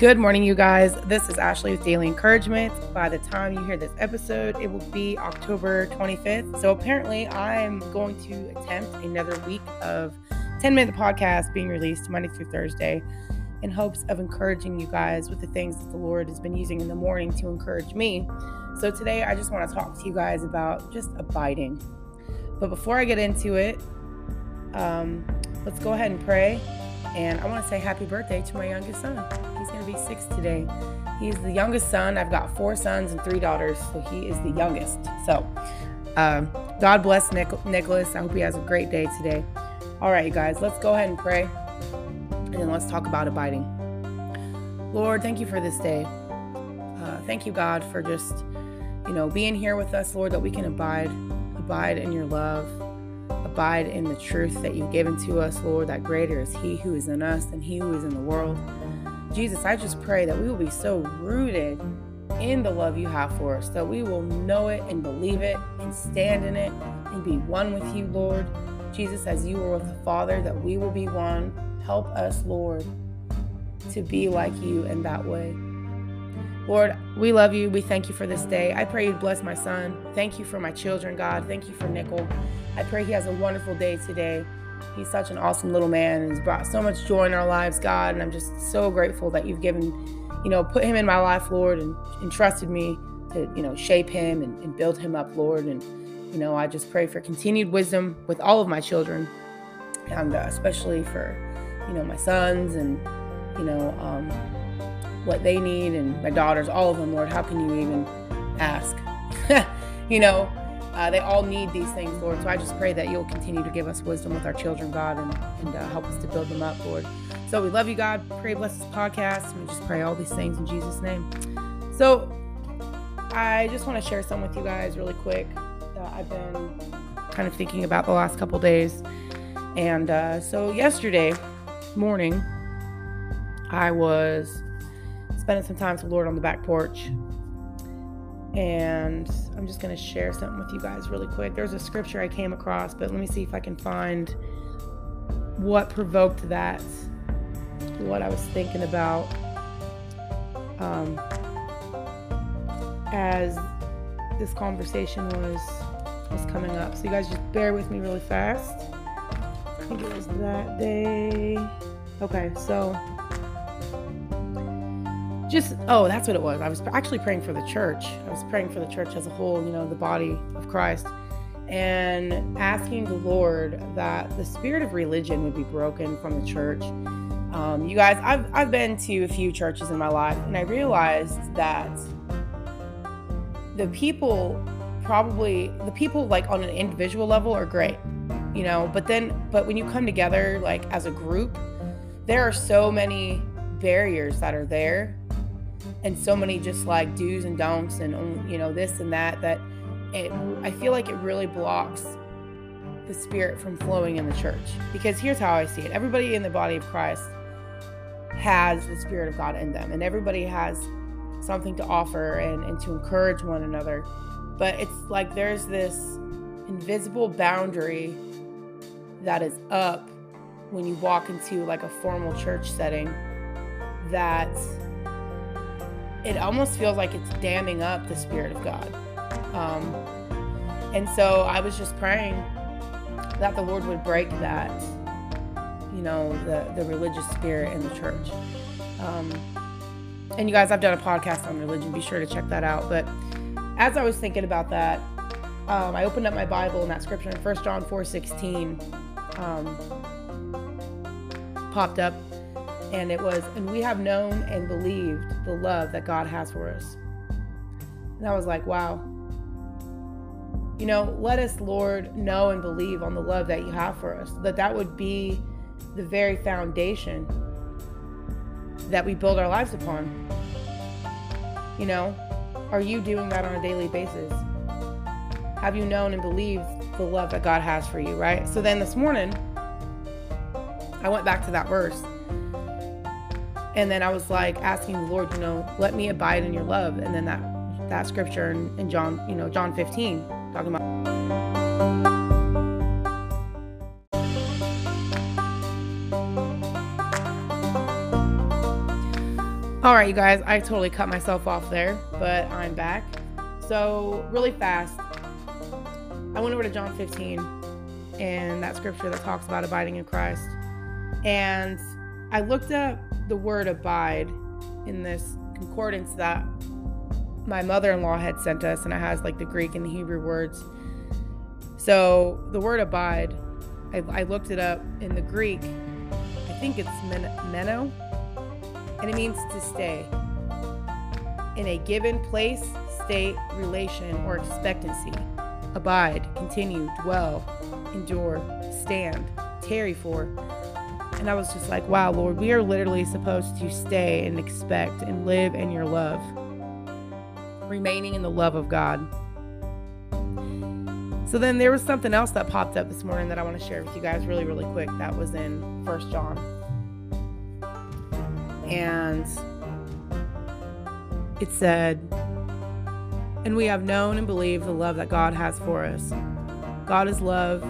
Good morning, you guys. This is Ashley with Daily Encouragement. By the time you hear this episode, it will be October 25th. So apparently, I'm going to attempt another week of 10 minute podcast being released Monday through Thursday in hopes of encouraging you guys with the things that the Lord has been using in the morning to encourage me. So today, I just want to talk to you guys about just abiding. But before I get into it, um, let's go ahead and pray and I want to say happy birthday to my youngest son. Going to be six today. He's the youngest son. I've got four sons and three daughters, so he is the youngest. So, um, God bless Nic- Nicholas. I hope he has a great day today. All right, you guys, let's go ahead and pray, and then let's talk about abiding. Lord, thank you for this day. Uh, thank you, God, for just you know being here with us, Lord, that we can abide, abide in your love abide in the truth that you've given to us, Lord, that greater is He who is in us than He who is in the world. Jesus, I just pray that we will be so rooted in the love you have for us, that we will know it and believe it and stand in it and be one with you, Lord. Jesus, as you were with the Father, that we will be one. Help us, Lord, to be like you in that way. Lord, we love you. We thank you for this day. I pray you bless my son. Thank you for my children, God. Thank you for Nickel. I pray he has a wonderful day today. He's such an awesome little man and has brought so much joy in our lives, God. And I'm just so grateful that you've given, you know, put him in my life, Lord, and entrusted me to, you know, shape him and, and build him up, Lord. And, you know, I just pray for continued wisdom with all of my children, and uh, especially for, you know, my sons and, you know, um, what they need and my daughters, all of them, Lord. How can you even ask? you know, uh, they all need these things, Lord. So I just pray that you'll continue to give us wisdom with our children, God, and, and uh, help us to build them up, Lord. So we love you, God. Pray, bless this podcast. We just pray all these things in Jesus' name. So I just want to share some with you guys really quick that I've been kind of thinking about the last couple days. And uh, so yesterday morning, I was spending some time with the Lord on the back porch and I'm just going to share something with you guys really quick. There's a scripture I came across, but let me see if I can find what provoked that, what I was thinking about um, as this conversation was was coming up. So you guys just bear with me really fast. I think it was that day. Okay, so just oh that's what it was. I was actually praying for the church. I was praying for the church as a whole you know the body of christ and asking the lord that the spirit of religion would be broken from the church. Um, you guys I've, I've been to a few churches in my life and i realized that the people probably the people like on an individual level are great you know but then but when you come together like as a group there are so many barriers that are there and so many just like do's and don'ts and um, you know this and that that it i feel like it really blocks the spirit from flowing in the church. Because here's how i see it. Everybody in the body of christ has the spirit of god in them and everybody has something to offer and, and to encourage one another. But it's like there's this invisible boundary that is up when you walk into like a formal church setting that it almost feels like it's damming up the Spirit of God. Um, and so I was just praying that the Lord would break that, you know, the, the religious spirit in the church. Um, and you guys, I've done a podcast on religion. Be sure to check that out. But as I was thinking about that, um, I opened up my Bible and that scripture in 1 John 4 16 um, popped up and it was, and we have known and believed the love that God has for us. And I was like, wow. You know, let us, Lord, know and believe on the love that you have for us. That that would be the very foundation that we build our lives upon. You know, are you doing that on a daily basis? Have you known and believed the love that God has for you, right? So then this morning, I went back to that verse and then I was like asking the Lord, you know, let me abide in your love. And then that that scripture in, in John, you know, John 15, talking about All right, you guys, I totally cut myself off there, but I'm back. So, really fast, I went over to John 15 and that scripture that talks about abiding in Christ. And I looked up the word abide in this concordance that my mother in law had sent us, and it has like the Greek and the Hebrew words. So, the word abide, I, I looked it up in the Greek. I think it's men- meno and it means to stay in a given place, state, relation, or expectancy. Abide, continue, dwell, endure, stand, tarry for. And I was just like, wow, Lord, we are literally supposed to stay and expect and live in your love, remaining in the love of God. So then there was something else that popped up this morning that I want to share with you guys really, really quick. That was in First John and it said, And we have known and believed the love that God has for us. God is love,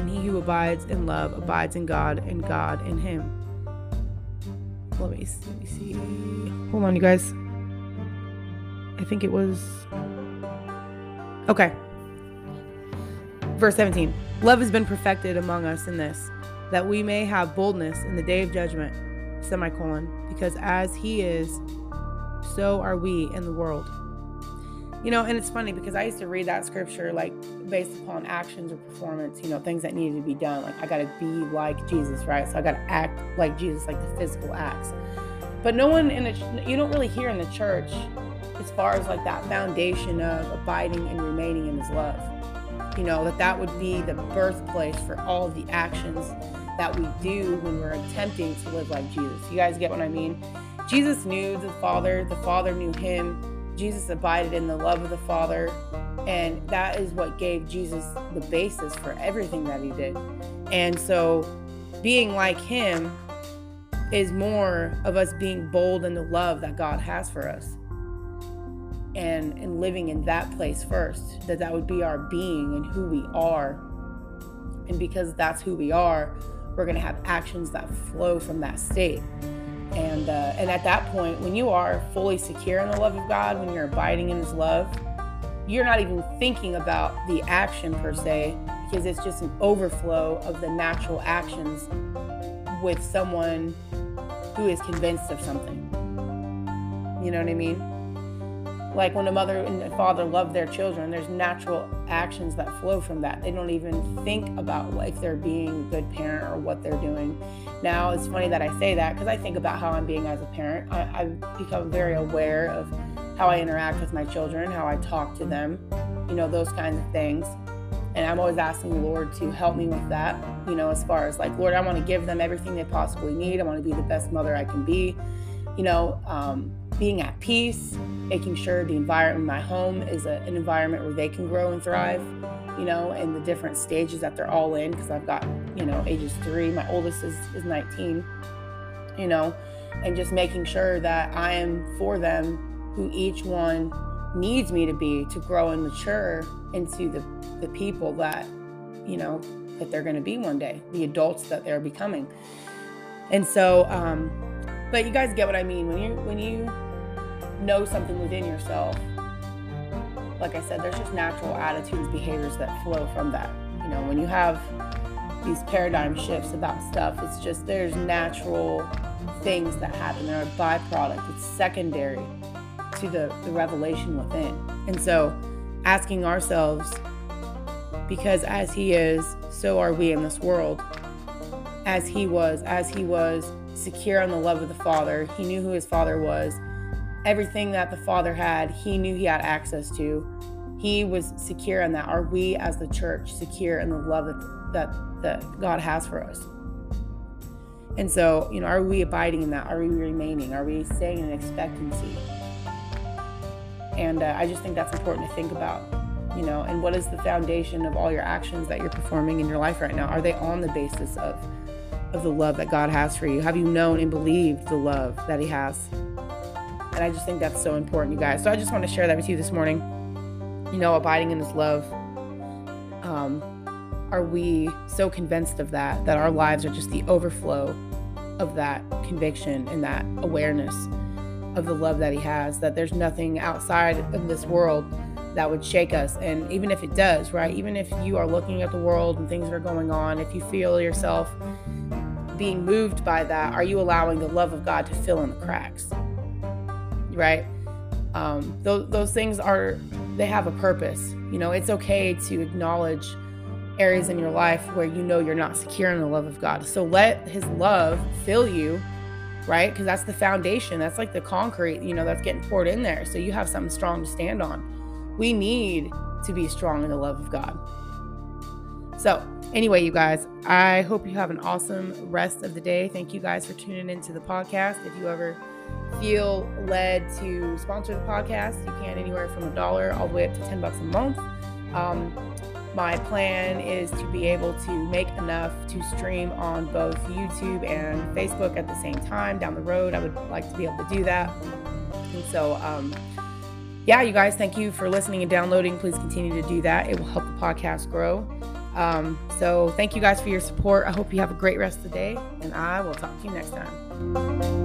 and he who abides in love abides in God, and God in him. Let me, let me see. Hold on, you guys. I think it was. Okay. Verse 17 Love has been perfected among us in this, that we may have boldness in the day of judgment semicolon, because as he is, so are we in the world. You know, and it's funny because I used to read that scripture like based upon actions or performance, you know, things that needed to be done. Like I got to be like Jesus, right? So I got to act like Jesus, like the physical acts. But no one in the, you don't really hear in the church as far as like that foundation of abiding and remaining in his love. You know, that that would be the birthplace for all the actions that we do when we're attempting to live like Jesus. You guys get what I mean? Jesus knew the Father, the Father knew him. Jesus abided in the love of the Father, and that is what gave Jesus the basis for everything that he did. And so, being like him is more of us being bold in the love that God has for us. And, and living in that place first, that that would be our being and who we are. And because that's who we are, we're going to have actions that flow from that state. And uh, and at that point, when you are fully secure in the love of God, when you're abiding in His love, you're not even thinking about the action per se, because it's just an overflow of the natural actions with someone who is convinced of something. You know what I mean? Like when a mother and a father love their children there's natural actions that flow from that. They don't even think about if they're being a good parent or what they're doing. Now it's funny that i say that because i think about how i'm being as a parent. I, i've become very aware of how i interact with my children how i talk to them you know those kinds of things. And i'm always asking the lord to help me with that you know as far as like lord i want to give them everything they possibly need. I want to be the best mother i can be you know um, being at peace, making sure the environment, my home is a, an environment where they can grow and thrive, you know, in the different stages that they're all in. Because I've got, you know, ages three, my oldest is, is 19, you know, and just making sure that I am for them who each one needs me to be to grow and mature into the, the people that, you know, that they're going to be one day, the adults that they're becoming. And so, um, but you guys get what I mean when you when you know something within yourself. Like I said, there's just natural attitudes, behaviors that flow from that. You know, when you have these paradigm shifts about stuff, it's just there's natural things that happen. They're a byproduct, it's secondary to the, the revelation within. And so asking ourselves, because as he is, so are we in this world. As he was, as he was secure in the love of the Father, he knew who his Father was everything that the Father had, he knew he had access to. He was secure in that. Are we as the church secure in the love that, that, that God has for us? And so, you know, are we abiding in that? Are we remaining? Are we staying in expectancy? And uh, I just think that's important to think about, you know, and what is the foundation of all your actions that you're performing in your life right now? Are they on the basis of, of the love that God has for you? Have you known and believed the love that He has? And I just think that's so important, you guys. So I just want to share that with you this morning. You know, abiding in His love. Um, are we so convinced of that that our lives are just the overflow of that conviction and that awareness? of the love that He has, that there's nothing outside of this world that would shake us. And even if it does, right? Even if you are looking at the world and things are going on, if you feel yourself being moved by that, are you allowing the love of God to fill in the cracks? Right? Um, those, those things are, they have a purpose. You know, it's okay to acknowledge areas in your life where you know you're not secure in the love of God. So let His love fill you, right? Because that's the foundation. That's like the concrete, you know, that's getting poured in there. So you have something strong to stand on we need to be strong in the love of God. So, anyway, you guys, I hope you have an awesome rest of the day. Thank you guys for tuning into the podcast. If you ever feel led to sponsor the podcast, you can anywhere from a dollar all the way up to 10 bucks a month. Um, my plan is to be able to make enough to stream on both YouTube and Facebook at the same time down the road. I would like to be able to do that. And so, um, yeah, you guys, thank you for listening and downloading. Please continue to do that. It will help the podcast grow. Um, so, thank you guys for your support. I hope you have a great rest of the day, and I will talk to you next time.